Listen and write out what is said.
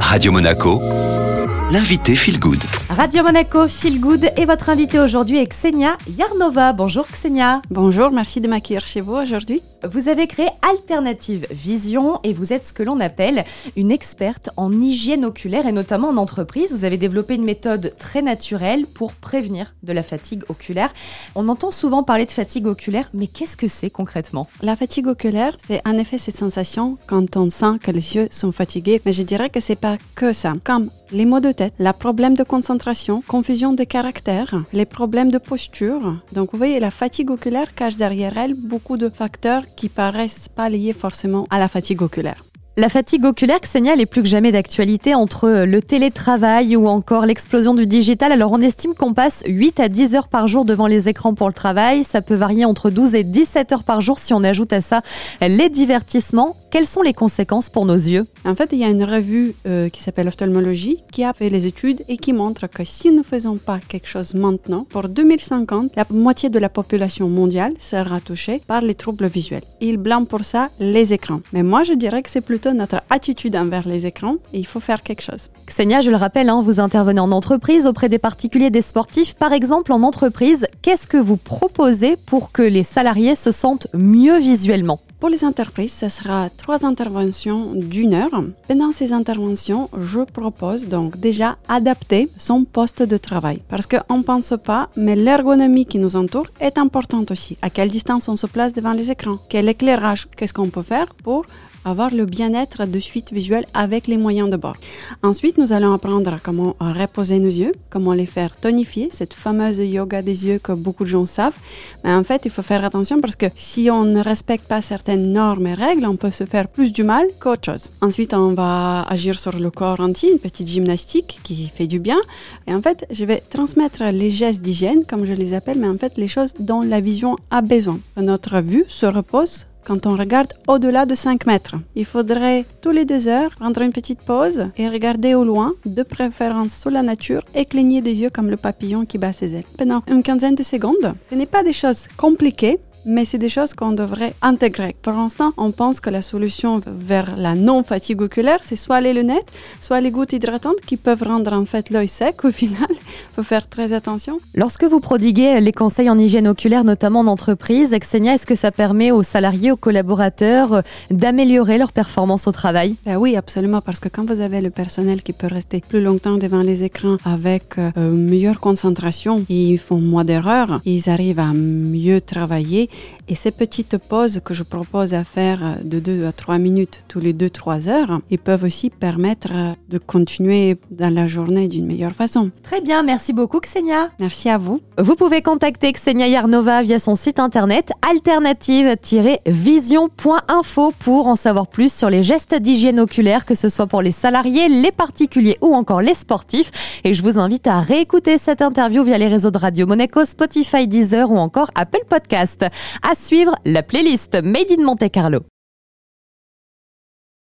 Radio Monaco, l'invité Feel Good. Radio Monaco Feel Good et votre invité aujourd'hui est Xenia Yarnova. Bonjour Xenia. Bonjour, merci de m'accueillir chez vous aujourd'hui. Vous avez créé Alternative Vision et vous êtes ce que l'on appelle une experte en hygiène oculaire et notamment en entreprise. Vous avez développé une méthode très naturelle pour prévenir de la fatigue oculaire. On entend souvent parler de fatigue oculaire, mais qu'est-ce que c'est concrètement? La fatigue oculaire, c'est en effet cette sensation quand on sent que les yeux sont fatigués, mais je dirais que c'est pas que ça. Comme les maux de tête, la problème de concentration, confusion de caractère, les problèmes de posture. Donc vous voyez, la fatigue oculaire cache derrière elle beaucoup de facteurs qui paraissent pas liés forcément à la fatigue oculaire. La fatigue oculaire, Xenia, est plus que jamais d'actualité entre le télétravail ou encore l'explosion du digital. Alors on estime qu'on passe 8 à 10 heures par jour devant les écrans pour le travail. Ça peut varier entre 12 et 17 heures par jour si on ajoute à ça les divertissements. Quelles sont les conséquences pour nos yeux? En fait, il y a une revue euh, qui s'appelle Ophtalmologie qui a fait les études et qui montre que si nous ne faisons pas quelque chose maintenant, pour 2050, la moitié de la population mondiale sera touchée par les troubles visuels. Il blâme pour ça les écrans. Mais moi, je dirais que c'est plutôt notre attitude envers les écrans et il faut faire quelque chose. Xenia, je le rappelle, hein, vous intervenez en entreprise auprès des particuliers, des sportifs. Par exemple, en entreprise, qu'est-ce que vous proposez pour que les salariés se sentent mieux visuellement? Pour les entreprises, ce sera trois interventions d'une heure. Pendant ces interventions, je propose donc déjà adapter son poste de travail. Parce qu'on ne pense pas, mais l'ergonomie qui nous entoure est importante aussi. À quelle distance on se place devant les écrans? Quel éclairage? Qu'est-ce qu'on peut faire pour avoir le bien-être de suite visuelle avec les moyens de bord? Ensuite, nous allons apprendre comment reposer nos yeux, comment les faire tonifier, cette fameuse yoga des yeux que beaucoup de gens savent. Mais en fait, il faut faire attention parce que si on ne respecte pas certaines normes et règles, on peut se faire plus du mal qu'autre chose. Ensuite, on va agir sur le corps entier, une petite gymnastique qui fait du bien. Et en fait, je vais transmettre les gestes d'hygiène, comme je les appelle, mais en fait, les choses dont la vision a besoin. Notre vue se repose quand on regarde au-delà de 5 mètres. Il faudrait tous les deux heures prendre une petite pause et regarder au loin, de préférence sous la nature, et cligner des yeux comme le papillon qui bat ses ailes. Pendant une quinzaine de secondes, ce n'est pas des choses compliquées, mais c'est des choses qu'on devrait intégrer. Pour l'instant, on pense que la solution vers la non-fatigue oculaire, c'est soit les lunettes, soit les gouttes hydratantes qui peuvent rendre en fait l'œil sec au final. Il faut faire très attention. Lorsque vous prodiguez les conseils en hygiène oculaire, notamment en entreprise, Xenia, est-ce que ça permet aux salariés, aux collaborateurs euh, d'améliorer leur performance au travail? Ben Oui, absolument, parce que quand vous avez le personnel qui peut rester plus longtemps devant les écrans avec euh, une meilleure concentration, ils font moins d'erreurs, ils arrivent à mieux travailler et ces petites pauses que je propose à faire de 2 à 3 minutes tous les 2-3 heures, ils peuvent aussi permettre de continuer dans la journée d'une meilleure façon. Très bien, merci beaucoup Xenia. Merci à vous. Vous pouvez contacter Xenia Yarnova via son site internet alternative-vision.info pour en savoir plus sur les gestes d'hygiène oculaire, que ce soit pour les salariés, les particuliers ou encore les sportifs. Et je vous invite à réécouter cette interview via les réseaux de Radio Monaco, Spotify, Deezer ou encore Apple Podcast. À suivre, la playlist Made in Monte Carlo.